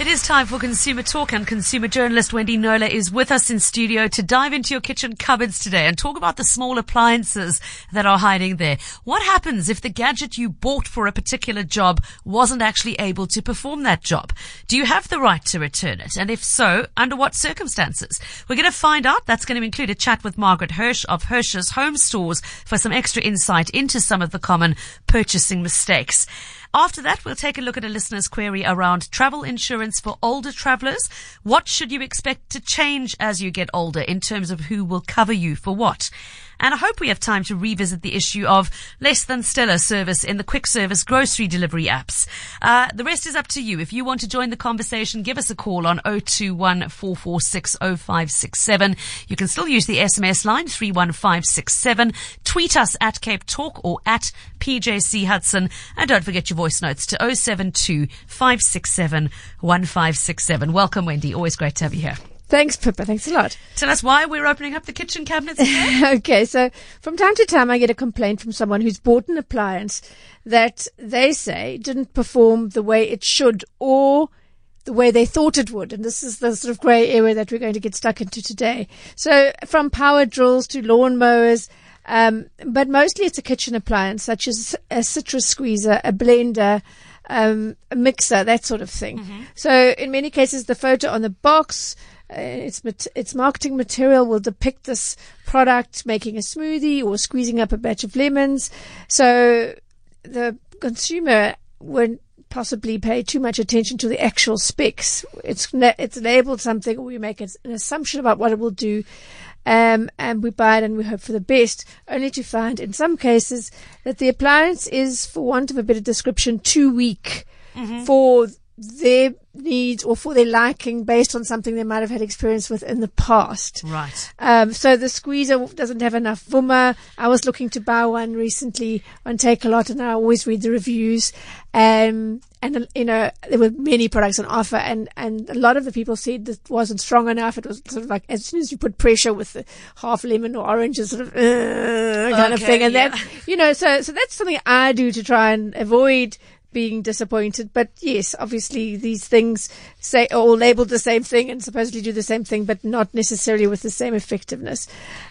It is time for Consumer Talk and consumer journalist Wendy Knowler is with us in studio to dive into your kitchen cupboards today and talk about the small appliances that are hiding there. What happens if the gadget you bought for a particular job wasn't actually able to perform that job? Do you have the right to return it? And if so, under what circumstances? We're going to find out. That's going to include a chat with Margaret Hirsch of Hirsch's Home Stores for some extra insight into some of the common purchasing mistakes. After that, we'll take a look at a listener's query around travel insurance for older travelers. What should you expect to change as you get older in terms of who will cover you for what? And I hope we have time to revisit the issue of less than stellar service in the quick service grocery delivery apps. Uh, the rest is up to you. If you want to join the conversation, give us a call on 021 You can still use the SMS line 31567. Tweet us at Cape Talk or at PJC Hudson. And don't forget your voice notes to 072 567 1567. Welcome, Wendy. Always great to have you here. Thanks, Pippa. Thanks a lot. Tell us why we're opening up the kitchen cabinets. okay, so from time to time, I get a complaint from someone who's bought an appliance that they say didn't perform the way it should or the way they thought it would. And this is the sort of grey area that we're going to get stuck into today. So from power drills to lawn mowers, um, but mostly it's a kitchen appliance such as a citrus squeezer, a blender, um, a mixer, that sort of thing. Mm-hmm. So in many cases, the photo on the box its its marketing material will depict this product making a smoothie or squeezing up a batch of lemons. So the consumer won't possibly pay too much attention to the actual specs. It's it's labeled something, or we make an assumption about what it will do. Um, and we buy it and we hope for the best, only to find in some cases that the appliance is, for want of a better description, too weak mm-hmm. for their needs or for their liking based on something they might have had experience with in the past. Right. Um, so the squeezer doesn't have enough vuma. I was looking to buy one recently on lot, and I always read the reviews. Um, and, you know, there were many products on offer and, and a lot of the people said this wasn't strong enough. It was sort of like as soon as you put pressure with the half lemon or orange, sort of, uh, kind okay, of thing. And yeah. that, you know, so, so that's something I do to try and avoid being disappointed. But yes, obviously these things say all labeled the same thing and supposedly do the same thing, but not necessarily with the same effectiveness.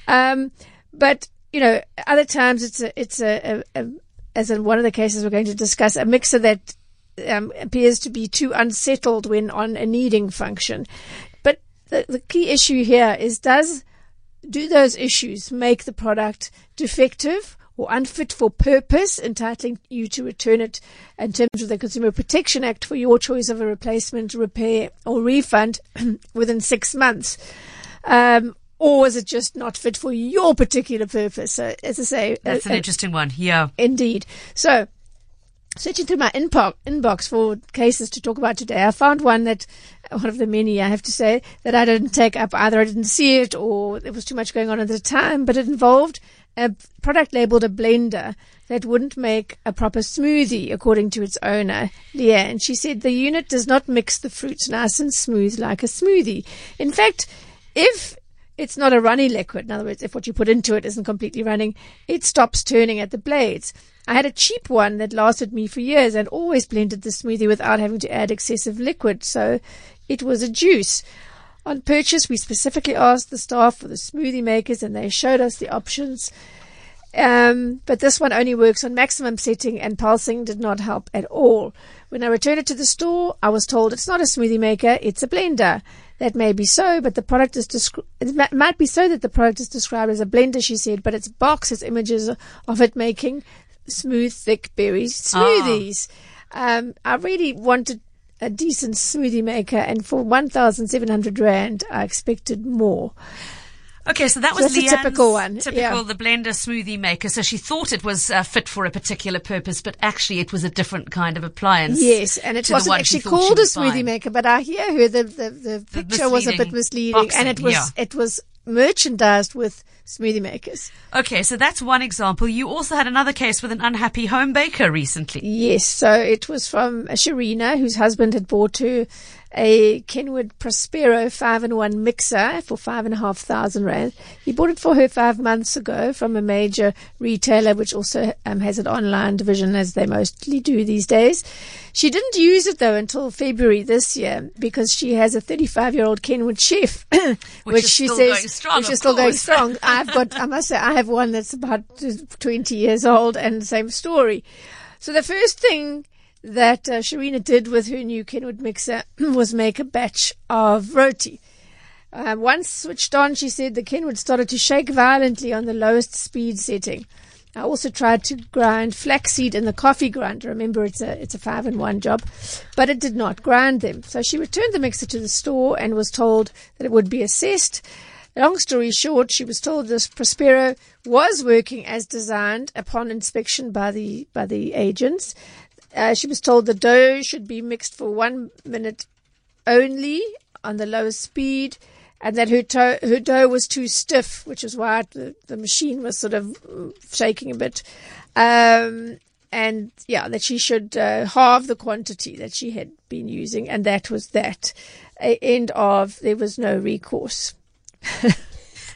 Um, but you know, other times it's a, it's a, a, a, as in one of the cases we're going to discuss, a mixer that um, appears to be too unsettled when on a kneading function. But the, the key issue here is does do those issues make the product defective or unfit for purpose, entitling you to return it in terms of the Consumer Protection Act for your choice of a replacement, repair, or refund within six months. Um, or is it just not fit for your particular purpose? So, as I say, that's uh, an interesting one. Yeah, indeed. So, searching through my inbox, inbox for cases to talk about today, I found one that one of the many I have to say that I didn't take up. Either I didn't see it or there was too much going on at the time, but it involved a product labeled a blender that wouldn't make a proper smoothie, according to its owner, Leah. And she said the unit does not mix the fruits nice and smooth like a smoothie. In fact, if it's not a runny liquid, in other words, if what you put into it isn't completely running, it stops turning at the blades. I had a cheap one that lasted me for years and always blended the smoothie without having to add excessive liquid, so it was a juice. On purchase, we specifically asked the staff for the smoothie makers and they showed us the options. Um, but this one only works on maximum setting and pulsing did not help at all. When I returned it to the store, I was told it's not a smoothie maker, it's a blender. That may be so, but the product is descri- it might be so that the product is described as a blender, she said, but its box has images of it making smooth, thick berry smoothies. Ah. Um, I really wanted a decent smoothie maker, and for 1,700 Rand, I expected more. Okay, so that was so a typical one. Typical, yeah. the blender smoothie maker. So she thought it was uh, fit for a particular purpose, but actually it was a different kind of appliance. Yes, and it wasn't actually called a smoothie buying. maker, but I hear her the the, the picture the was a bit misleading, boxing, and it was yeah. it was merchandised with smoothie makers. Okay, so that's one example. You also had another case with an unhappy home baker recently. Yes, so it was from Sharina, whose husband had bought her a Kenwood Prospero five in one mixer for five and a half thousand rand. He bought it for her five months ago from a major retailer, which also um, has an online division, as they mostly do these days. She didn't use it though until February this year because she has a 35 year old Kenwood chef, which, which she says strong, which is still going strong. I've got, I must say, I have one that's about 20 years old and the same story. So the first thing that uh, Sharina did with her new Kenwood mixer was make a batch of roti. Uh, once switched on, she said the Kenwood started to shake violently on the lowest speed setting. I also tried to grind flaxseed in the coffee grinder. Remember, it's a it's a five in one job, but it did not grind them. So she returned the mixer to the store and was told that it would be assessed. Long story short, she was told this Prospero was working as designed upon inspection by the by the agents. Uh, she was told the dough should be mixed for one minute only on the lowest speed, and that her, to- her dough was too stiff, which is why the, the machine was sort of shaking a bit. Um, and yeah, that she should uh, halve the quantity that she had been using, and that was that. A- end of. There was no recourse.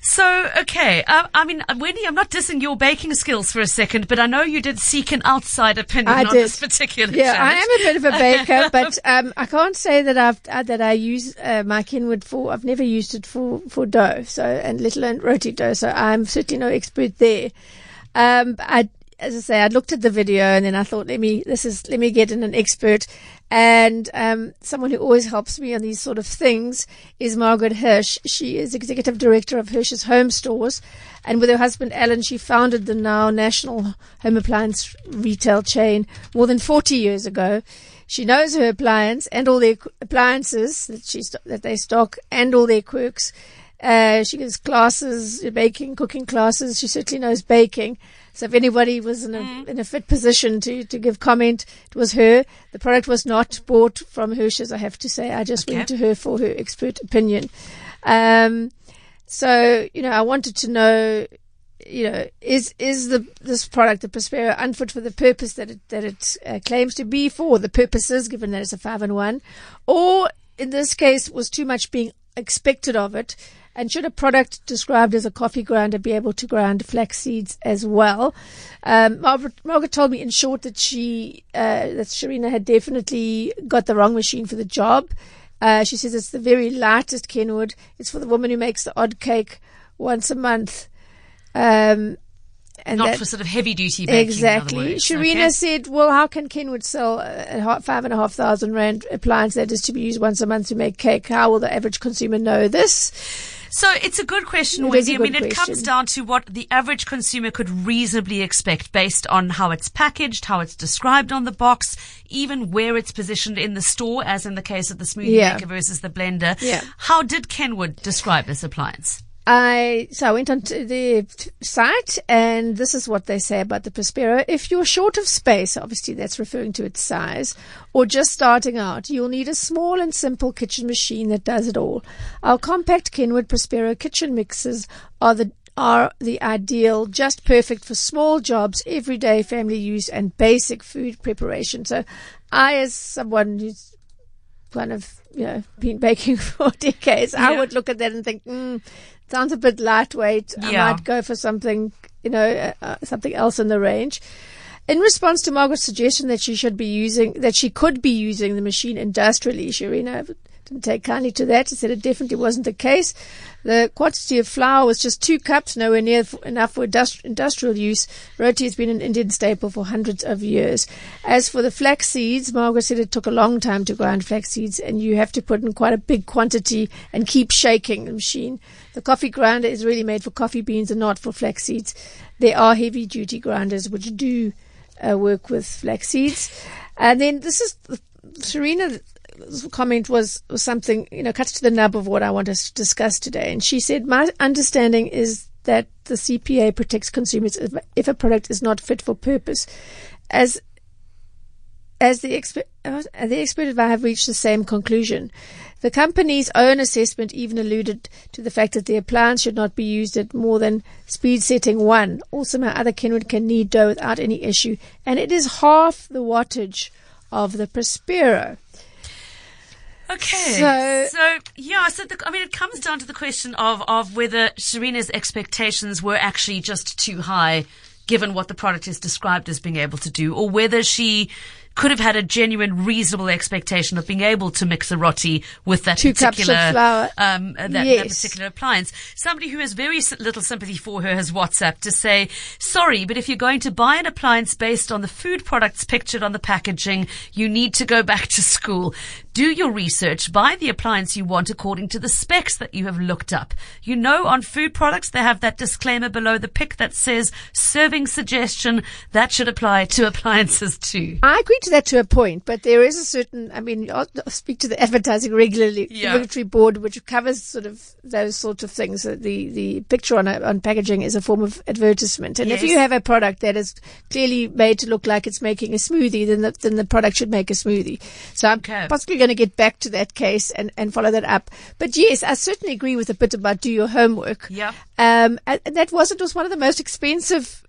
So, okay. Uh, I mean, Wendy, I'm not dissing your baking skills for a second, but I know you did seek an outside opinion I on did. this particular Yeah, challenge. I am a bit of a baker, but um, I can't say that I've uh, that I use uh, my Kenwood for. I've never used it for for dough, so and little and roti dough. So I'm certainly no expert there. Um, I, as I say, I looked at the video and then I thought, let me this is let me get in an expert. And um, someone who always helps me on these sort of things is Margaret Hirsch. She is executive director of Hirsch's Home Stores, and with her husband Alan, she founded the now national home appliance retail chain more than 40 years ago. She knows her appliance and all their appliances that she that they stock and all their quirks. Uh, she gives classes, baking, cooking classes. She certainly knows baking. So if anybody was in a, Mm. in a fit position to, to give comment, it was her. The product was not bought from Hirsch's, I have to say. I just Okay. went to her for her expert opinion. Um, so, you know, I wanted to know, you know, is, is the, this product, the Prospero, unfit for the purpose that it, that it uh, claims to be for, the purposes, given that it's a five in one, or in this case was too much being expected of it? And should a product described as a coffee grinder be able to grind flax seeds as well? Um, Margaret, Margaret told me in short that she, uh, that Sharina had definitely got the wrong machine for the job. Uh, she says it's the very lightest Kenwood. It's for the woman who makes the odd cake once a month. Um, and not that- for sort of heavy duty baking. Exactly. Sharina Okay. said, well, how can Kenwood sell a a five and a half thousand rand appliance that is to be used once a month to make cake? How will the average consumer know this? So it's a good question, Wendy. I mean, good it comes down to what the average consumer could reasonably expect based on how it's packaged, how it's described on the box, even where it's positioned in the store, as in the case of the smoothie Yeah. maker versus the blender. Yeah. How did Kenwood describe this appliance? I so I went onto the site, and this is what they say about the Prospero. If you're short of space, obviously that's referring to its size, or just starting out, you'll need a small and simple kitchen machine that does it all. Our compact Kenwood Prospero kitchen mixers are the are the ideal, just perfect for small jobs, everyday family use, and basic food preparation. So, I, as someone who's kind of you know been baking for decades, I would look at that and think, mm, sounds a bit lightweight. I might go for something, you know, uh, uh, something else in the range. In response to Margaret's suggestion that she should be using, that she could be using the machine industrially, Sharina didn't take kindly to that. She said it definitely wasn't the case. The quantity of flour was just two cups, nowhere near enough for industri- industrial use. Roti has been an Indian staple for hundreds of years. As for the flax seeds, Margaret said it took a long time to grind flax seeds, and you have to put in quite a big quantity and keep shaking the machine. The coffee grinder is really made for coffee beans and not for flax seeds. There are heavy duty grinders which do uh, work with flax seeds. And then this is Serena comment was, was something, you know, cuts to the nub of what I want us to discuss today. And she said, my understanding is that the CPA protects consumers if, if a product is not fit for purpose. As as the expert, uh, the expert advisor have reached the same conclusion. The company's own assessment even alluded to the fact that the appliance should not be used at more than speed setting one. Also, my other Kenwood can knead dough without any issue, and it is half the wattage of the Prospero. Okay. So- so yeah, so the, I mean, it comes down to the question of, of whether Serena's expectations were actually just too high given what the product is described as being able to do, or whether she could have had a genuine, reasonable expectation of being able to mix a roti with that Two particular, flour. um, uh, that, that particular appliance. Somebody who has very little sympathy for her has WhatsApp to say, sorry, but if you're going to buy an appliance based on the food products pictured on the packaging, you need to go back to school. Do your research. Buy the appliance you want according to the specs that you have looked up. You know, on food products, they have that disclaimer below the pic that says serving suggestion. That should apply to appliances too. I agree to that to a point, but there is a certain, I mean, I'll speak to the advertising regularly, Yeah. regulatory board, which covers sort of those sorts of things. Uh, The, the picture on, a, on packaging is a form of advertisement. And if you have a product that is clearly made to look like it's making a smoothie, then the, then the product should make a smoothie. So I'm Okay. possibly going to get back to that case and, and follow that up. But yes, I certainly agree with a bit about do your homework. Yeah. Um, and and that was, it was one of the most expensive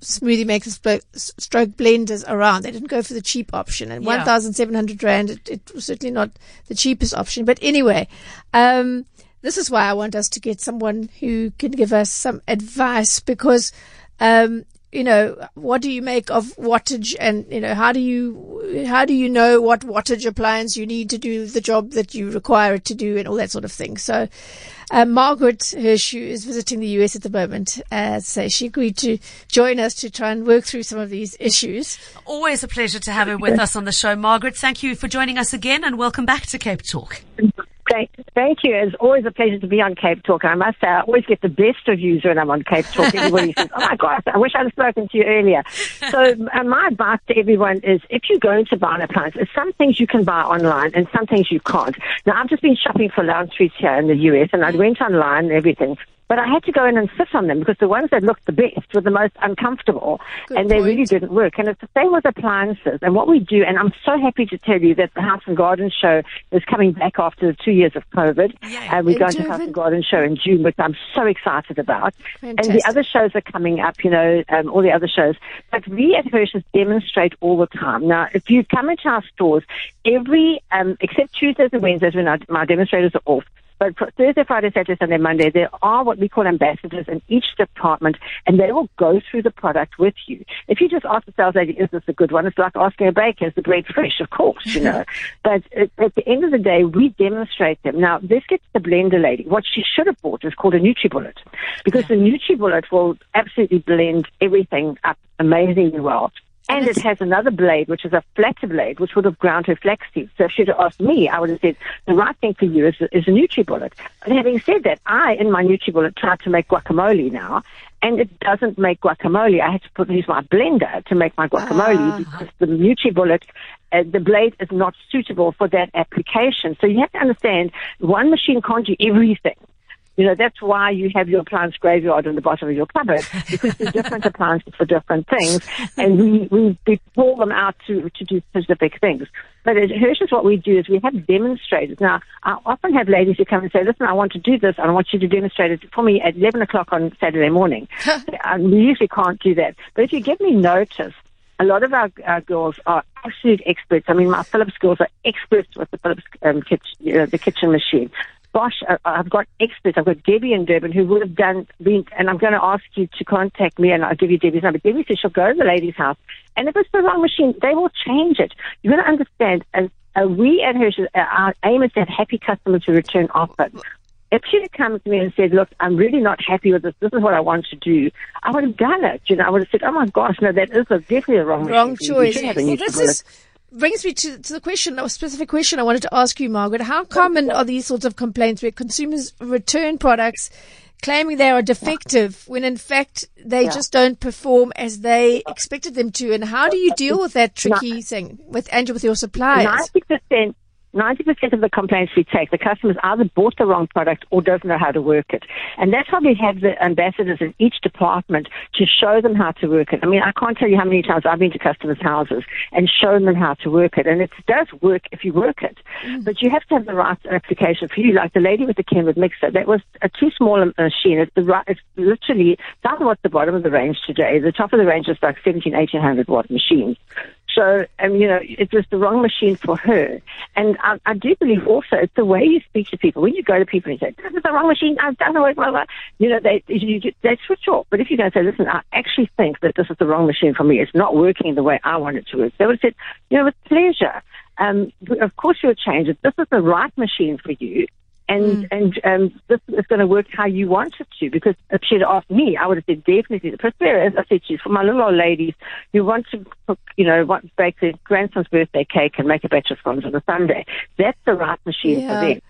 smoothie makers, stroke, blenders around. They didn't go for the cheap option. And Yeah. 1,700 Rand, it, it was certainly not the cheapest option. But anyway, um, this is why I want us to get someone who can give us some advice because, um, you know, what do you make of wattage and, you know, how do you, how do you know what wattage appliance you need to do the job that you require it to do and all that sort of thing. So, uh, Margaret Hirsch, is visiting the US at the moment, uh, so she agreed to join us to try and work through some of these issues. Always a pleasure to have her with us on the show. Margaret, thank you for joining us again and welcome back to Cape Talk. Thank, thank you. It's always a pleasure to be on Cape Talk. I must say, I always get the best of you when I'm on Cape Talk. Everybody says, "Oh my gosh, I wish I'd spoken to you earlier." So, my advice to everyone is, if you're going to buy an appliance, some things you can buy online and some things you can't. Now, I've just been shopping for lounge suites here in the US, and I went online and everything. But I had to go in and sit on them because the ones that looked the best were the most uncomfortable, Good and they point. really didn't work. And it's the same with appliances. And what we do, and I'm so happy to tell you that the House and Garden Show is coming back after the two years of COVID. Yay. And we're going to House and Garden Show in June, which I'm so excited about. Fantastic. And the other shows are coming up, you know, um, all the other shows. But we at Hirsch's demonstrate all the time. Now, if you come into our stores, every, um, except Tuesdays and Wednesdays when our, my demonstrators are off, but Thursday, Friday, Saturday, Sunday, Monday, there are what we call ambassadors in each department, and they will go through the product with you. If you just ask the sales lady, is this a good one? It's like asking a baker, is the bread fresh? Of course, you know. but at, at the end of the day, we demonstrate them. Now, this gets the blender lady. What she should have bought is called a NutriBullet, because the NutriBullet will absolutely blend everything up amazingly well. And it has another blade, which is a flatter blade, which would have ground her flaxseed. So if she'd have asked me, I would have said, the right thing for you is, is a NutriBullet. But having said that, I, in my NutriBullet, tried to make guacamole now, and it doesn't make guacamole. I had to put, use my blender to make my guacamole Ah. because the NutriBullet, uh, the blade is not suitable for that application. So you have to understand, one machine can't do everything. You know, that's why you have your appliance graveyard in the bottom of your cupboard, because there's different appliances for different things, and we, we, we pull them out to, to do specific things. But at Hirsch's, what we do is we have demonstrators. Now, I often have ladies who come and say, listen, I want to do this, and I want you to demonstrate it for me at 11 o'clock on Saturday morning. and we usually can't do that. But if you give me notice, a lot of our, our girls are absolute experts. I mean, my Philips girls are experts with the Philips um, kitchen, you know, the kitchen machine. Gosh, I- I've got experts. I've got Debbie in Durban who would have done, been, and I'm going to ask you to contact me and I'll give you Debbie's number. Debbie says she'll go to the lady's house and if it's the wrong machine, they will change it. You've got to understand, and uh, we at Hirsch's, uh, our aim is to have happy customers who return often. If she had come to me and said, look, I'm really not happy with this, this is what I want to do, I would have done it. You know, I would have said, oh my gosh, no, that is definitely a wrong Wrong choice. should have a Well, this is, brings me to, to the question, a specific question I wanted to ask you, Margaret. How common are these sorts of complaints where consumers return products claiming they are defective when in fact they just don't perform as they expected them to? And how do you deal with that tricky thing with and with your suppliers? Ninety percent. Ninety percent of the complaints we take, the customers either bought the wrong product or doesn't know how to work it, and that's why we have the ambassadors in each department to show them how to work it. I mean, I can't tell you how many times I've been to customers' houses and shown them how to work it, and it does work if you work it. Mm. But you have to have the right application for you. Like the lady with the Kenwood mixer, that was a too small a machine. It's the right. It's literally down what's the bottom of the range today. The top of the range is like 17, 1800 watt machines. So um, you know, it was the wrong machine for her. And I, I do believe also it's the way you speak to people. When you go to people and say, this is the wrong machine, I don't know what, blah, blah, you know, they, you, they switch off. But if you go and say, listen, I actually think that this is the wrong machine for me, it's not working the way I want it to work, they would have said, you know, with pleasure. Um, of course you'll change it. This is the right machine for you and mm. and um, this is going to work how you want it to. Because if she'd asked me, I would have said definitely the Prospera. As I said to you, for my little old ladies who want to cook, you know, want to bake their grandson's birthday cake and make a batch of scones on a Sunday, that's the right machine yeah. for them.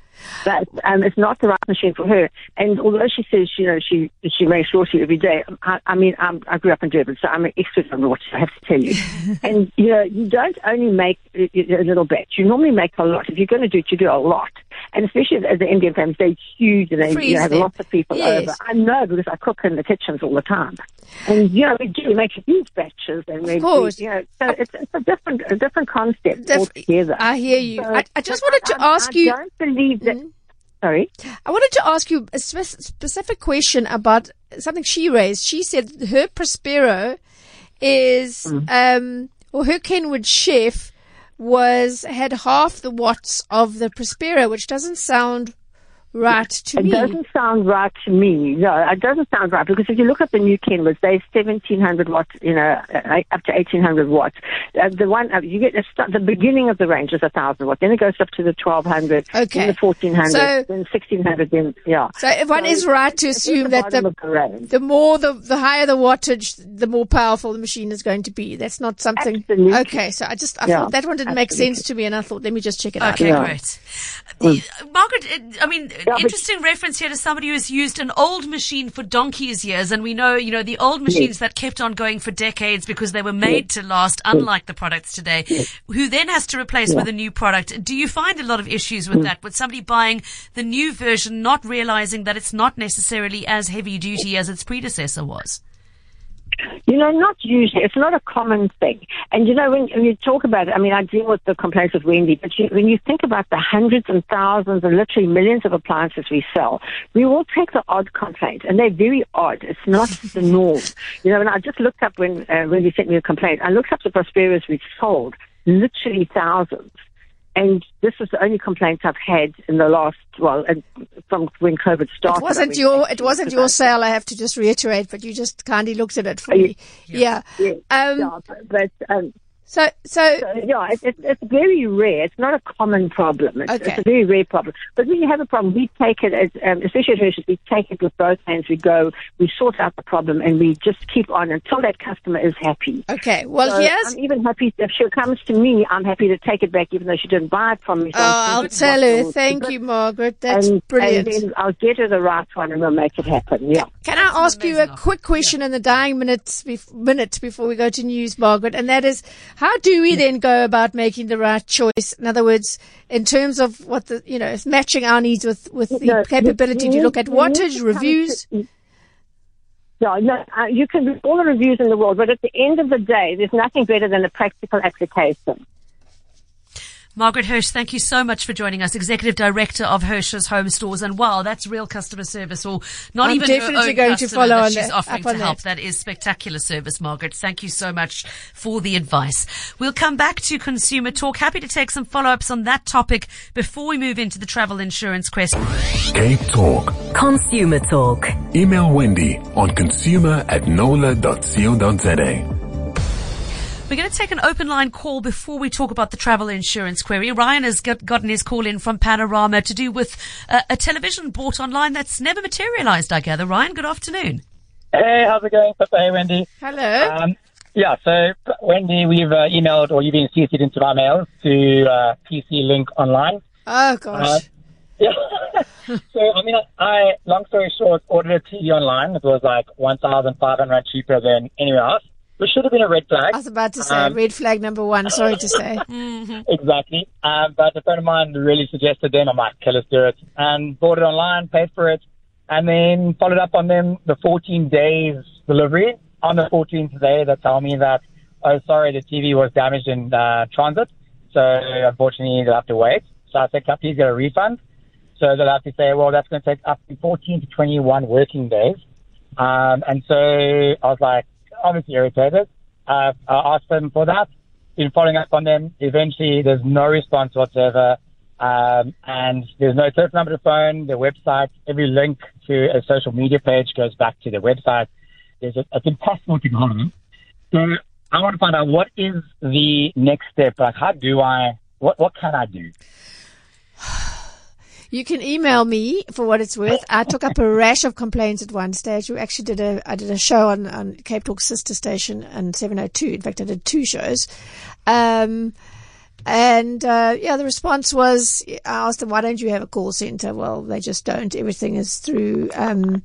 But um, it's not the right machine for her. And although she says, you know, she she makes roti every day, I, I mean, I'm, I grew up in Durban, so I'm an expert on roti, I have to tell you. and, you know, you don't only make a, a little batch. You normally make a lot. If you're going to do it, you do a lot and especially as the Indian families, they're huge and they you know, have lots of people yes. over. I know because I cook in the kitchens all the time, and you know we do make huge batches, and we, of course, we, you know, so it's, it's a different a different concept Def- altogether. I hear you. So, I, I, just wanted to I, ask you. I don't believe that. Mm-hmm. Sorry. I wanted to ask you a specific question about something she raised. She said her Prospero is, mm. um, or her Kenwood chef was had half the watts of the Prospera, which doesn't sound right to it me. It doesn't sound right to me. No, it doesn't sound right because if you look at the new Kenwoods, they're 1700 watts, you know, uh, up to 1800 watts. Uh, the one, uh, you get the, the beginning of the range is 1000 watts, then it goes up to the 1200, okay. then the 1400, so, then 1600, then, yeah. So if one so is right to assume that the, the, the, more, the, the higher the wattage, the more powerful the machine is going to be. That's not something. Absolutely. Okay, so I just, I yeah, thought that one didn't absolutely. make sense to me and I thought, let me just check it okay, out. Okay, yeah. great. Mm. Margaret, I mean, yeah, interesting reference here to somebody who's used an old machine for donkey's years, and we know, you know, the old machines yes. that kept on going for decades because they were made yes. to last, unlike the products today, yes. who then has to replace with a new product. Do you find a lot of issues with mm. that, with somebody buying the new version, not realizing that it's not necessarily as heavy duty as its predecessor was? You know, not usually. It's not a common thing. And you know, when, when you talk about it, I mean, I deal with the complaints of Wendy, but you, when you think about the hundreds and thousands and literally millions of appliances we sell, we will take the odd complaint, and they're very odd. It's not the norm. You know, and I just looked up when uh, Wendy sent me a complaint. I looked up the Prosperas we've sold, literally thousands. And this is the only complaint I've had in the last, well, from when COVID started. It wasn't your, it wasn't your sale. I have to just reiterate, but you just kindly looked at it for me. Yeah. Yeah. yeah. Um, yeah but, um, so, so, so yeah, it's, it's very rare. It's not a common problem. It's, okay. it's a very rare problem. But when you have a problem, we take it as, um, especially at Hirsch's, we take it with both hands. We go, we sort out the problem, and we just keep on until that customer is happy. Okay. Well, so here's. I'm even happy if she comes to me. I'm happy to take it back, even though she didn't buy it from me. So oh, I'll tell her. Thank you, Margaret. That's and, brilliant. And then I'll get her the right one, and we'll make it happen. Yeah. Can I ask you a quick question yeah. in the dying minutes, minute before we go to news, Margaret? And that is, how do we then go about making the right choice? In other words, in terms of what the, you know, matching our needs with, with the no, capability you, to look at wattage, reviews? To, no, no, uh, you can read all the reviews in the world, but at the end of the day, there's nothing better than a practical application. Margaret Hirsch, thank you so much for joining us, Executive Director of Hirsch's Home Stores. And wow, that's real customer service, or not I'm even definitely going to follow that on she's that, offering to help. That. that is spectacular service, Margaret. Thank you so much for the advice. We'll come back to consumer talk. Happy to take some follow-ups on that topic before we move into the travel insurance question. Cape Talk. Consumer Talk. Email Wendy on consumer at knowler.co.za. We're going to take an open line call before we talk about the travel insurance query. Ryan has got, gotten his call in from Panorama to do with uh, a television bought online that's never materialized, I gather. Ryan, good afternoon. Hey, how's it going? Hey, Wendy. Hello. Um, yeah, so Wendy, we've uh, emailed or you've been CC'd into my mail to uh, PC Link Online. Oh, gosh. Uh, yeah. so, I mean, I, long story short, ordered a TV online. It was like 1,500 cheaper than anywhere else which should have been a red flag. I was about to say um, red flag number one. Sorry to say. mm-hmm. Exactly. Um, but a friend of mine really suggested them. I'm like, okay, let's do it. And bought it online, paid for it, and then followed up on them the 14 days delivery. On the 14th day, they tell me that, oh, sorry, the TV was damaged in uh, transit. So unfortunately, they'll have to wait. So I said, please get a refund. So they'll have to say, well, that's going to take up to 14 to 21 working days. Um, and so I was like, obviously irritated. Uh, I asked them for that. been following up on them. Eventually, there's no response whatsoever. Um, and there's no telephone number to phone, the website, every link to a social media page goes back to the website. There's a, it's impossible to get hold of them. So I want to find out what is the next step. Like, how do I, what, what can I do? You can email me for what it's worth. I took up a rash of complaints at one stage. We actually did a, I did a show on, on Cape Talk sister station and 702. In fact, I did two shows. Um, and, uh, yeah, the response was, I asked them, why don't you have a call center? Well, they just don't. Everything is through, um,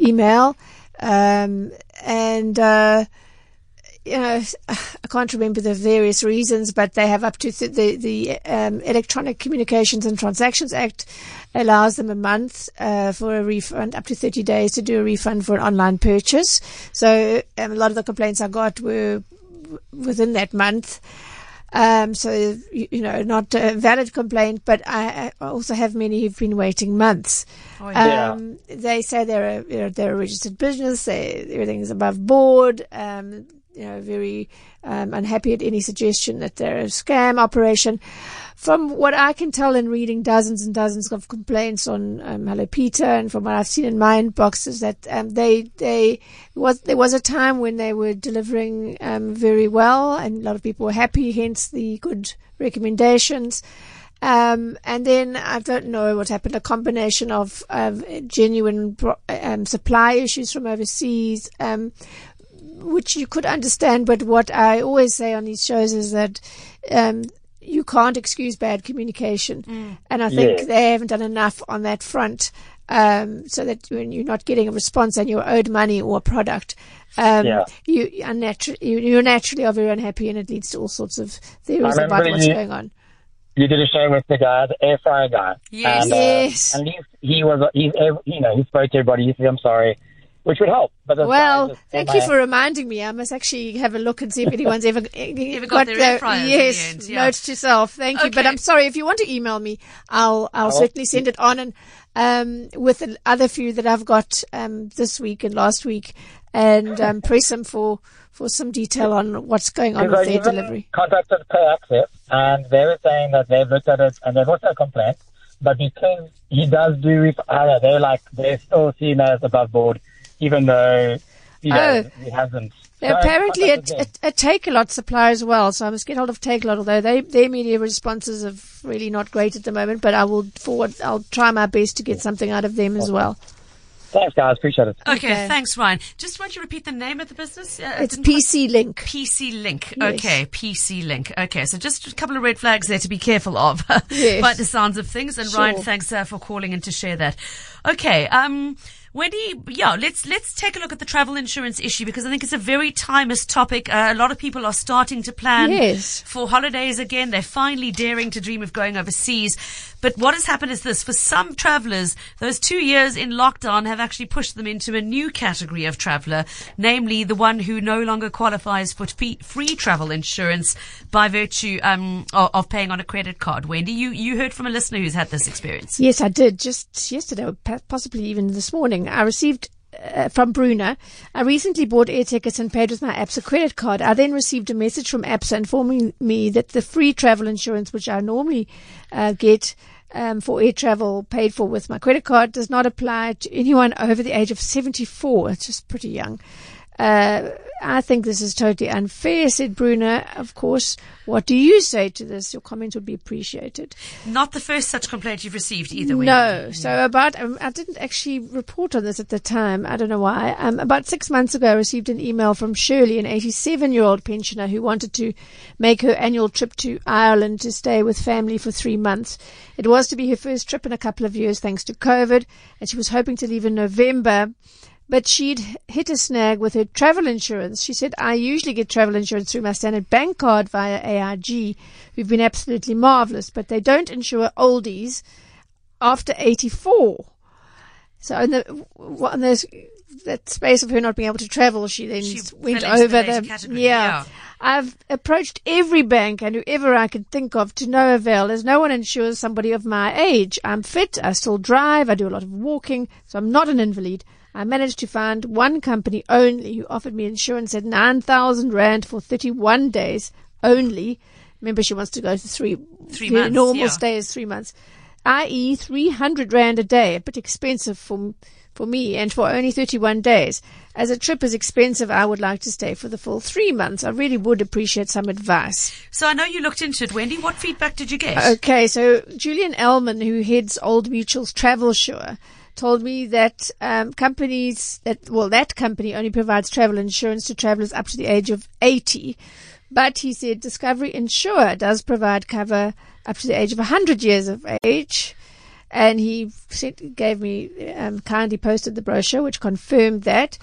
email. Um, and, uh, you know, I can't remember the various reasons, but they have up to th- the the um, Electronic Communications and Transactions Act allows them a month uh, for a refund, up to 30 days to do a refund for an online purchase. So um, a lot of the complaints I got were w- within that month. Um, so, you, you, know, not a valid complaint, but I, I, also have many who've been waiting months. Oh, yeah. Um, they say they're a, they're a registered business. They, everything is above board. Um, you know, very um, unhappy at any suggestion that they're a scam operation. From what I can tell in reading dozens and dozens of complaints on um, Hello Peter, and from what I've seen in my inbox, is that um, they they was there was a time when they were delivering um, very well, and a lot of people were happy. Hence the good recommendations. Um, and then I don't know what happened, a combination of, of genuine um, supply issues from overseas, um, which you could understand, but what I always say on these shows is that um, you can't excuse bad communication, mm. and I think yeah. they haven't done enough on that front. Um, so that when you're not getting a response and you're owed money or a product, um, yeah. you, unnatu- you, you naturally are very unhappy, and it leads to all sorts of theories about what's you, going on. You did a show with the guy, the air fryer guy. Yes, and, uh, yes. And he, he was, he, you know, he spoke to everybody. He said, "I'm sorry." Which would help. But well, thank you for reminding me. I must actually have a look and see if anyone's ever, ever got, got their the, yes, the yeah. note to self. Thank okay. you. But I'm sorry if you want to email me, I'll I'll certainly send it on and um, with the other few that I've got um, this week and last week, and um, press them for for some detail on what's going on with their delivery. Contacted Pay Access, and they were saying that they've looked at it and they've also complained, but because he does do, uh, they're like they're still seen as above board even though you know, oh. he hasn't. apparently, a, a, a Takealot supplier as well. So I must get hold of Takealot, although they, their media responses are really not great at the moment. But I will forward. I'll try my best to get something out of them as well. Thanks, guys. Appreciate it. Okay, okay, thanks, Ryan. Just want you to repeat the name of the business? Uh, it's PC Link. PC Link. Yes. Okay, PC Link. Okay, so just a couple of red flags there to be careful of yes. by the sounds of things. And sure. Ryan, thanks uh, for calling in to share that. Okay, um, Wendy, yeah, let's let's take a look at the travel insurance issue because I think it's a very timeless topic. Uh, a lot of people are starting to plan yes. for holidays again. They're finally daring to dream of going overseas. But what has happened is this: for some travellers, those two years in lockdown have actually pushed them into a new category of traveller, namely the one who no longer qualifies for free travel insurance by virtue um, of, paying on a credit card. Wendy, you you heard from a listener who's had this experience. Yes, I did just yesterday, possibly even this morning. I received uh, from Bruna. I recently bought air tickets and paid with my ABSA credit card. I then received a message from ABSA informing me that the free travel insurance, which I normally uh, get um, for air travel paid for with my credit card, does not apply to anyone over the age of 74. It's just pretty young. Uh, I think this is totally unfair, said Bruna. Of course, what do you say to this? Your comment would be appreciated. Not the first such complaint you've received either way. No. So about, um, I didn't actually report on this at the time. I don't know why. Um, about six months ago, I received an email from Shirley, an 87 year old pensioner who wanted to make her annual trip to Ireland to stay with family for three months. It was to be her first trip in a couple of years thanks to COVID, and she was hoping to leave in November but she'd hit a snag with her travel insurance. She said, I usually get travel insurance through my standard bank card via AIG, who've been absolutely marvelous, but they don't insure oldies after 84. So in the, in the, that space of her not being able to travel, she then she went over the, the yeah. yeah. I've approached every bank and whoever I could think of to no avail as no one insures somebody of my age. I'm fit, I still drive, I do a lot of walking, so I'm not an invalid. I managed to find one company only who offered me insurance at 9,000 Rand for 31 days only. Remember, she wants to go to three. Three months, Normal yeah. stay is three months, i.e., three hundred rand a day. A bit expensive for for me, and for only thirty-one days. As a trip is expensive, I would like to stay for the full three months. I really would appreciate some advice. So I know you looked into it, Wendy. What feedback did you get? Okay, so Julian Elman, who heads Old Mutual's Travel Sure, told me that um, companies that well, that company only provides travel insurance to travelers up to the age of eighty, but he said Discovery Insure does provide cover up to the age of hundred years of age. And he sent, gave me um, kindly posted the brochure, which confirmed that.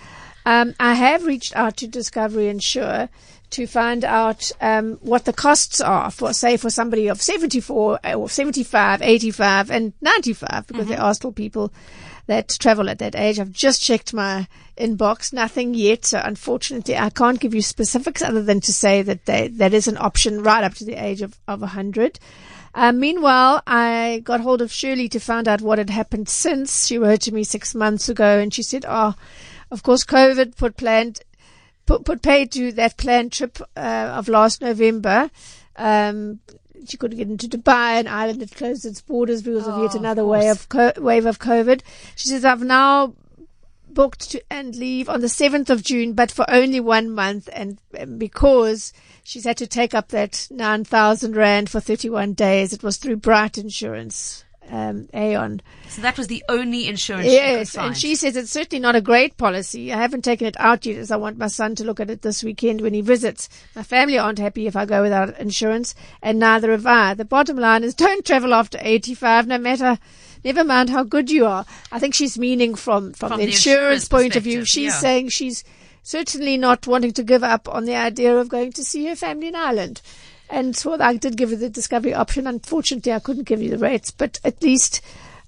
Um, I have reached out to Discovery Insure to find out um, what the costs are for, say, for somebody of 74 or 75, 85, and 95, because there are still people that travel at that age. I've just checked my inbox, nothing yet. So unfortunately, I can't give you specifics other than to say that they, that is an option right up to the age of, of 100. Uh, meanwhile, I got hold of Shirley to find out what had happened since. She wrote to me six months ago and she said, oh, of course, COVID put planned, put, put paid to that planned trip, uh, of last November. Um, she couldn't get into Dubai, an island that closed its borders because of yet Oh, of another way of co- wave of COVID. She says, I've now booked to and leave on the 7th of June, but for only one month. And and because she's had to take up that 9,000 Rand for 31 days, it was through Bryte Insurance, um, Aon. So that was the only insurance Yes, and she says it's certainly not a great policy. I haven't taken it out yet as I want my son to look at it this weekend when he visits. My family aren't happy if I go without insurance, and neither have I. The bottom line is don't travel after 85, no matter, never mind how good you are. I think she's meaning from, from, From the the insurance insurance point of view. She's yeah. saying she's certainly not wanting to give up on the idea of going to see her family in Ireland. And so I did give her the discovery option. Unfortunately, I couldn't give you the rates, but at least,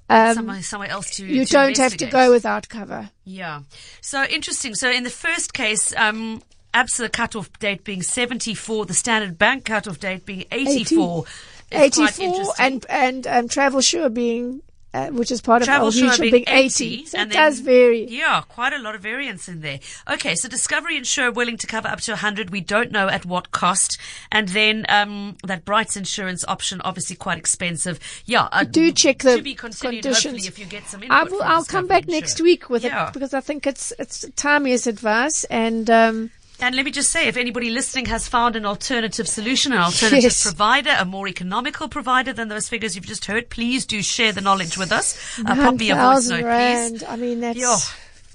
um, somewhere, somewhere else to you to don't have to go without cover. Yeah. So interesting. So in the first case, um, ABSA cutoff date being 74, the Standard Bank cutoff date being 84. It's quite 84 and and um, travel sure being uh, which is part of Travel Old Sure Mutual being being 80, so it then- does vary Yeah, quite a lot of variance in there. Okay, so Discovery Insure willing to cover up to 100. We don't know at what cost. And then um, that Brights Insurance option, obviously quite expensive. Yeah, uh, do check the conditions. if you get some I will, I'll come back Insure. next week with Yeah. it because I think it's it's timeous advice and um, And let me just say, if anybody listening has found an alternative solution, an alternative Yes. provider, a more economical provider than those figures you've just heard, please do share the knowledge with us. Uh, pop me a voice note, rand. please. I mean that's Yeah.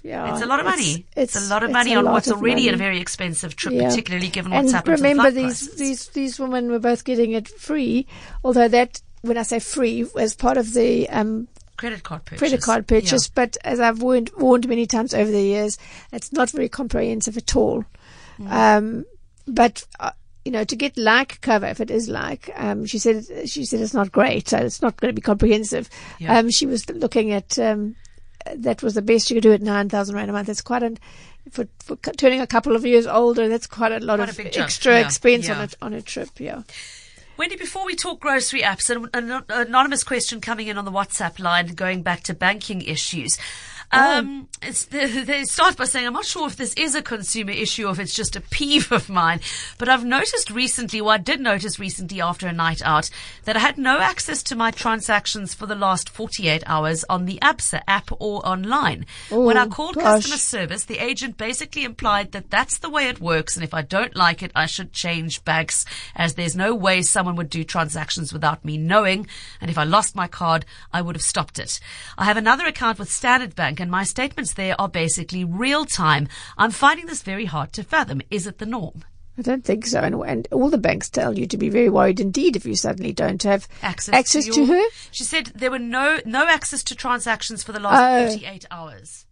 yeah, It's a lot of money. It's, a lot of money on what's already a very expensive trip, Yeah. particularly given what's and happened remember to the these prices. these these women were both getting it free, although that when I say free was part of the um, credit card purchase. credit card purchase. Yeah. But as I've warned, warned many times over the years, it's not very comprehensive at all. Mm. Um, but uh, you know, to get like cover, if it is like, um, she said, she said it's not great, so it's not going to be comprehensive. Yeah. Um, she was looking at um, that was the best you could do at nine thousand rand a month. It's quite an for, for turning a couple of years older. That's quite a lot Quite of a extra Yeah. expense Yeah. on a on a trip. Yeah. Wendy, before we talk grocery apps, an, an anonymous question coming in on the WhatsApp line going back to banking issues. Um, it's, they, they start by saying, I'm not sure if this is a consumer issue or if it's just a peeve of mine, but I've noticed recently, well, I did notice recently after a night out, that I had no access to my transactions for the last 48 hours on the ABSA app or online. when I Oh, called gosh. customer service, the agent basically implied that that's the way it works, and if I don't like it, I should change banks, as there's no way someone would do transactions without me knowing, and if I lost my card, I would have stopped it. I have another account with Standard Bank, and my statements there are basically real time. I'm finding this very hard to fathom. Is it the norm? I don't think so. And, and all the banks tell you to be very worried indeed if you suddenly don't have Access, to, your- her. She said there were no no access to transactions for the last Oh. 48 hours.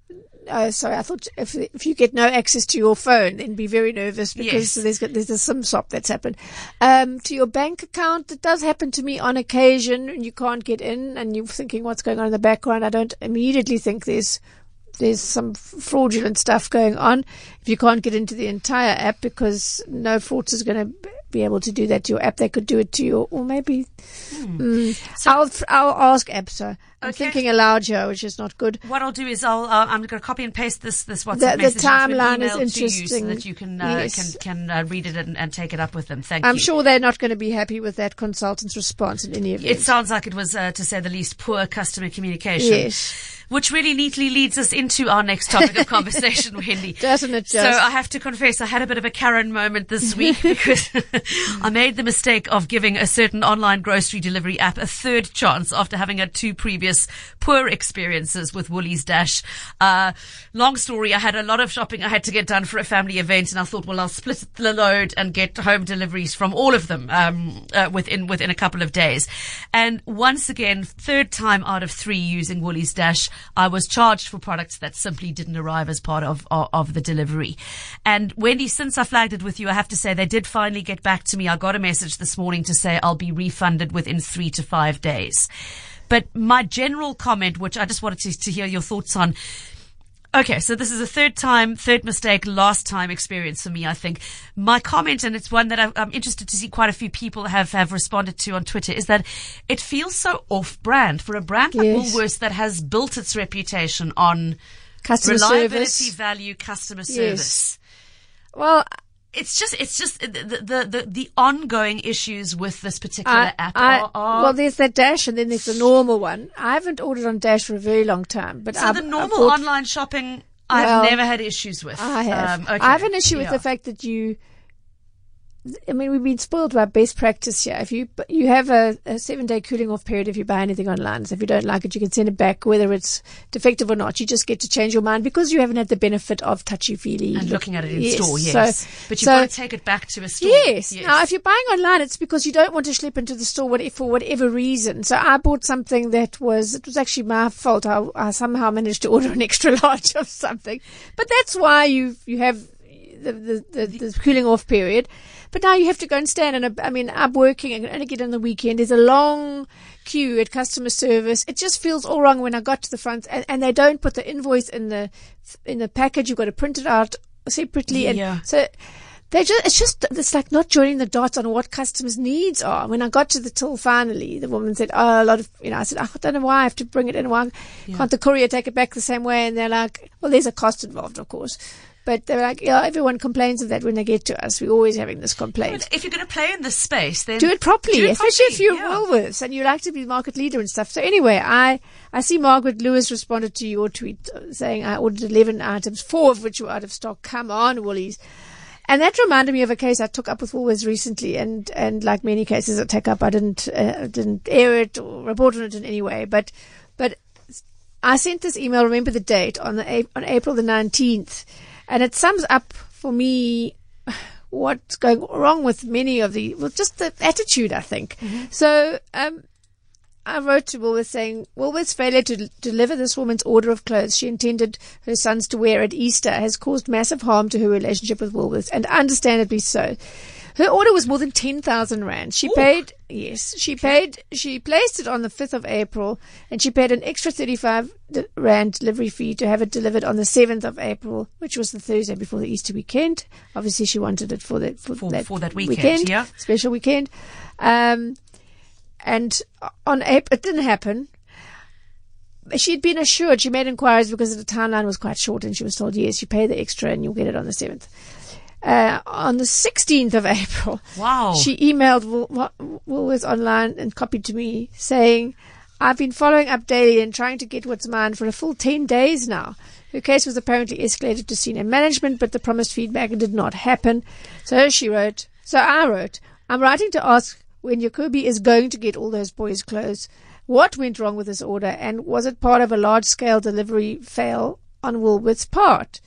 Oh, sorry. I thought if if you get no access to your phone, then be very nervous because Yes. there's got- there's a sim swap that's happened. Um, to your bank account, it does happen to me on occasion, and you can't get in, and you're thinking what's going on in the background. I don't immediately think there's there's some fraudulent stuff going on if you can't get into the entire app because no is going to be able to do that to your app. They could do it to you, or maybe. Mm, I'll I'll ask ABSA. I'm Okay. thinking aloud here, which is not good. What I'll do is I'll uh, I'm going to copy and paste this this WhatsApp The- the message into an timeline is email to you so that you can uh, Yes. can can uh, read it and, and take it up with them. Thank you. I'm you. sure they're not going to be happy with that consultant's response in any event. It sounds like it was, uh, to say the least, poor customer communication. Yes. Which really neatly leads us into our next topic of conversation, Wendy. Doesn't it So? I have to confess, I had a bit of a Karen moment this week because I made the mistake of giving a certain online grocery delivery app a third chance after having had two previous poor experiences with Woolies Dash. Uh, long story, I had a lot of shopping I had to get done for a family event and I thought, well, I'll split the load and get home deliveries from all of them, um, uh, within, within a couple of days. And once again, third time out of three using Woolies Dash, I was charged for products that simply didn't arrive as part of, of, of the delivery. And Wendy, since I flagged it with you, I have to say they did finally get back to me. I got a message this morning to say I'll be refunded within three to five days. But my general comment, which I just wanted to, to hear your thoughts on, Okay, so this is a third time, third mistake, last time experience for me, I think. My comment, and it's one that I- I'm interested to see quite a few people have, have responded to on Twitter, is that it feels so off brand for a brand like Yes. Woolworths that has built its reputation on Customer reliability, service. value, customer service. Yes. Well, It's just, it's just the, the, the, the ongoing issues with this particular I, app I, are, are well, there's that Dash and then there's the normal one. I haven't ordered on Dash for a very long time, but so I, the normal bought- online shopping I've never had issues with. I have. Um, okay. I have an issue with the fact that you. I mean, we've been spoiled by best practice here. If you you have a, a seven day cooling off period if you buy anything online, so if you don't like it, you can send it back, whether it's defective or not. You just get to change your mind because you haven't had the benefit of touchy feely and looking at it in yes. store, yes. So, but you've so- got to take it back to a store. Yes. Now, if you're buying online, it's because you don't want to schlep into the store what- for whatever reason. So I bought something that was, it was actually my fault. I, I somehow managed to order an extra large of something. But that's why you, you have the, the, the, the cooling off period. But now you have to go and stand in a, I mean, I'm working, I can only get in the weekend. There's a long queue at customer service. It just feels all wrong when I got to the front and, and they don't put the invoice in the, in the package. You've got to print it out separately. And Yeah. so they just, it's just, it's like not joining the dots on what customers' needs are. When I got to the till finally, the woman said, oh, a lot of, you know, I said, oh, I don't know why I have to bring it in. Why can't the courier take it back the same way? And they're like, well, there's a cost involved, of course. But they're like, yeah, everyone complains of that when they get to us. We're always having this complaint. If you're going to play in this space, then Do it properly, do it especially if you're yeah. Woolworths and you like to be market leader and stuff. So anyway, I, I see Margaret Lewis responded to your tweet uh, saying I ordered 11 items, four of which were out of stock. Come on, Woolies. And that reminded me of a case I took up with Woolworths recently, and, and like many cases I take up, I didn't uh, didn't air it or report on it in any way. But but I sent this email. Remember the date on the on April the nineteenth, and it sums up for me what's going wrong with many of the well, just the attitude. I think so. Um, I wrote to Woolworths saying Woolworths' failure to deliver this woman's order of clothes she intended her sons to wear at Easter has caused massive harm to her relationship with Woolworths, and understandably so. Her order was more than ten thousand rand. She paid yes, she paid. She placed it on the fifth of April, and she paid an extra thirty-five rand delivery fee to have it delivered on the seventh of April, which was the Thursday before the Easter weekend. Obviously, she wanted it for that for, For- that, for that weekend, yeah. special weekend. Um, and on April, it didn't happen. She'd been assured, she made inquiries because the timeline was quite short and she was told, yes, you pay the extra and you'll get it on the 7th. Uh, on the 16th of April, Wow. she emailed Wool- Wool- Woolworths online and copied to me saying, I've been following up daily and trying to get what's mine for a full 10 days now. Her case was apparently escalated to senior management, but the promised feedback did not happen. So she wrote, so I wrote, I'm writing to ask when Jacobi is going to get all those boys' clothes. What went wrong with this order and was it part of a large scale delivery fail on Woolworth's part?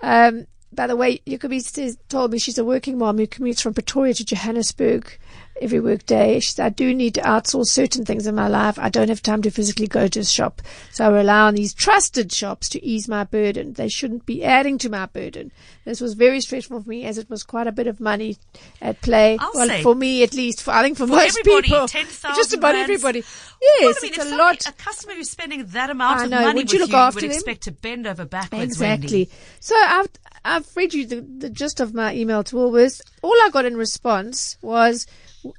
Um, by the way, Jacobi says, told me she's a working mom who commutes from Pretoria to Johannesburg every workday. She said, I do need to outsource certain things in my life. I don't have time to physically go to a shop. So I rely on these trusted shops to ease my burden. They shouldn't be adding to my burden. This was very stressful for me as it was quite a bit of money at play. I'll well, say- for me at least. For, I think for, most everybody, people. 10,000 Just about rands. everybody. Well, Yes, I mean, it's a somebody- lot. A customer who's spending that amount I of money Would you look you, after would them? expect to bend over backwards. Exactly. Wendy. So I've I've read you the, the gist of my email to Woolworths. All I got in response was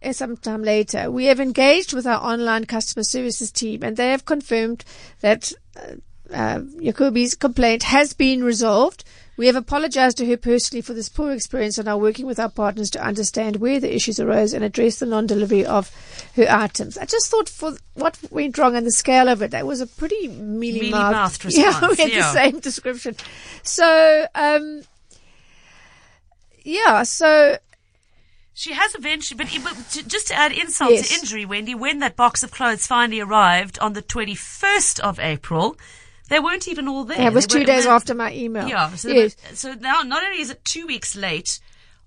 uh, sometime later, we have engaged with our online customer services team and they have confirmed that uh, uh, Jacobi's complaint has been resolved. We have apologized to her personally for this poor experience and are working with our partners to understand where the issues arose and address the non-delivery of her items. I just thought for what went wrong and the scale of it, that was a pretty mealy Mealy-mouthed Yeah, we had yeah. the same description. So, um, yeah, so She has eventually, but, but just to add insult Yes. to injury, Wendy, when that box of clothes finally arrived on the 21st of April, they weren't even all there. it was They two days after my email. Yeah. So, yes. so now not only is it two weeks late,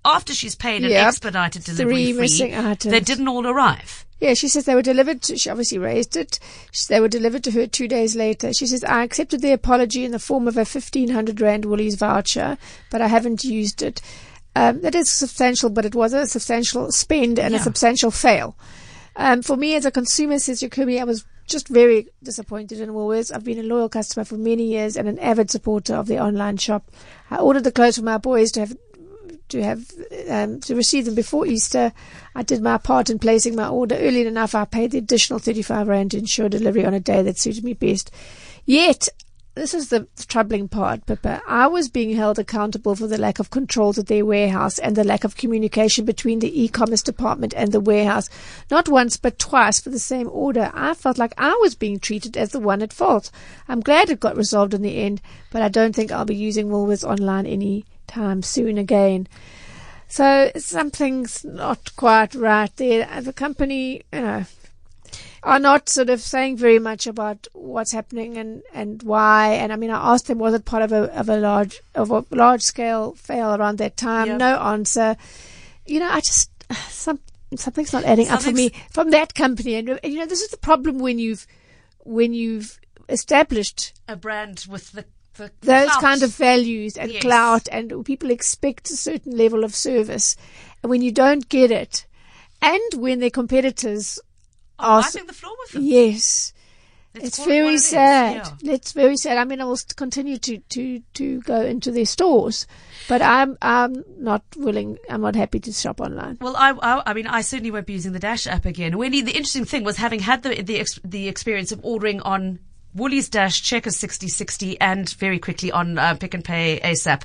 after she's paid an Yep. expedited delivery fee, they didn't all arrive. Yeah, she says they were delivered to, she obviously raised it. She, they were delivered to her two days later. She says, I accepted the apology in the form of a 1500 Rand Woolies voucher, but I haven't used it. Um, that is substantial, but it was a substantial spend and Yeah. a substantial fail. Um, for me as a consumer, says Jacobi, I was just very disappointed in Woolworths. I've been a loyal customer for many years and an avid supporter of the online shop. I ordered the clothes for my boys to have to have um, to receive them before Easter. I did my part in placing my order early enough. I paid the additional 35 rand to ensure delivery on a day that suited me best. Yet, this is the troubling part, Pippa. I was being held accountable for the lack of controls at their warehouse and the lack of communication between the e-commerce department and the warehouse. Not once, but twice for the same order. I felt like I was being treated as the one at fault. I'm glad it got resolved in the end, but I don't think I'll be using Woolworths online any time soon again. So something's not quite right there. The company, you know, are not sort of saying very much about what's happening and, and why. And I mean, I asked them, was it part of a, of a large, of a large scale fail around that time? Yep. No answer. You know, I just, some, something's not adding up for me from that company. And, and, you know, this is the problem when you've, when you've established A brand with the, the those clout. kind of values and Yes. clout and people expect a certain level of service and when you don't get it and when their competitors are wiping the floor with them. yes Let's it's call it very sad yeah. it's very sad i mean i will continue to to to go into their stores but i'm i'm not willing i'm not happy to shop online Well, I, I, I mean, I certainly won't be using the Dash app again. Wendy, the interesting thing was having had the the, the experience of ordering on Woolies Dash, Checkers Sixty60, and very quickly on uh, Pick n Pay ASAP,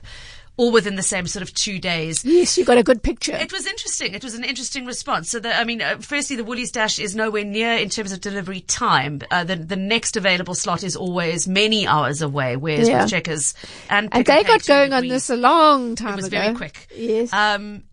all within the same sort of two days. yes you got a good picture It was interesting. It was an interesting response. So, the, I mean, uh, firstly, the Woolies Dash is nowhere near in terms of delivery time. Uh, the the next available slot is always many hours away, whereas Yeah. with Checkers and and they Pay got going on degree, this a long time ago. It was ago very quick. yes Um,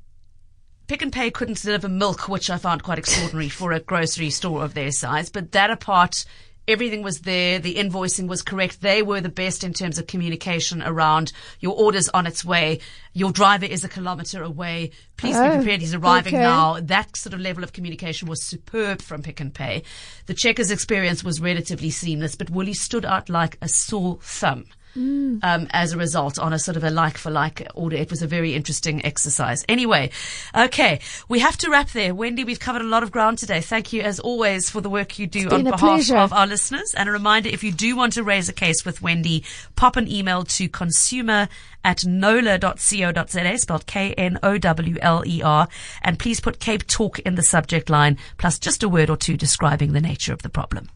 Pick n Pay couldn't deliver milk, which I found quite extraordinary for a grocery store of their size. But that apart, everything was there. The invoicing was correct. They were the best in terms of communication around your orders on its way. Your driver is a kilometre away. Please be Oh, prepared. He's arriving okay. now. That sort of level of communication was superb from Pick n Pay. The Checkers experience was relatively seamless, but Woolies stood out like a sore thumb um, as a result on a sort of a like for like order. It was a very interesting exercise. Anyway, okay, we have to wrap there. Wendy, we've covered a lot of ground today. Thank you as always for the work you do on behalf pleasure. of our listeners. And a reminder, if you do want to raise a case with Wendy, pop an email to consumer at knowler.co.za, spelled K-N-O-W-L-E-R, and please put Cape Talk in the subject line, plus just a word or two describing the nature of the problem.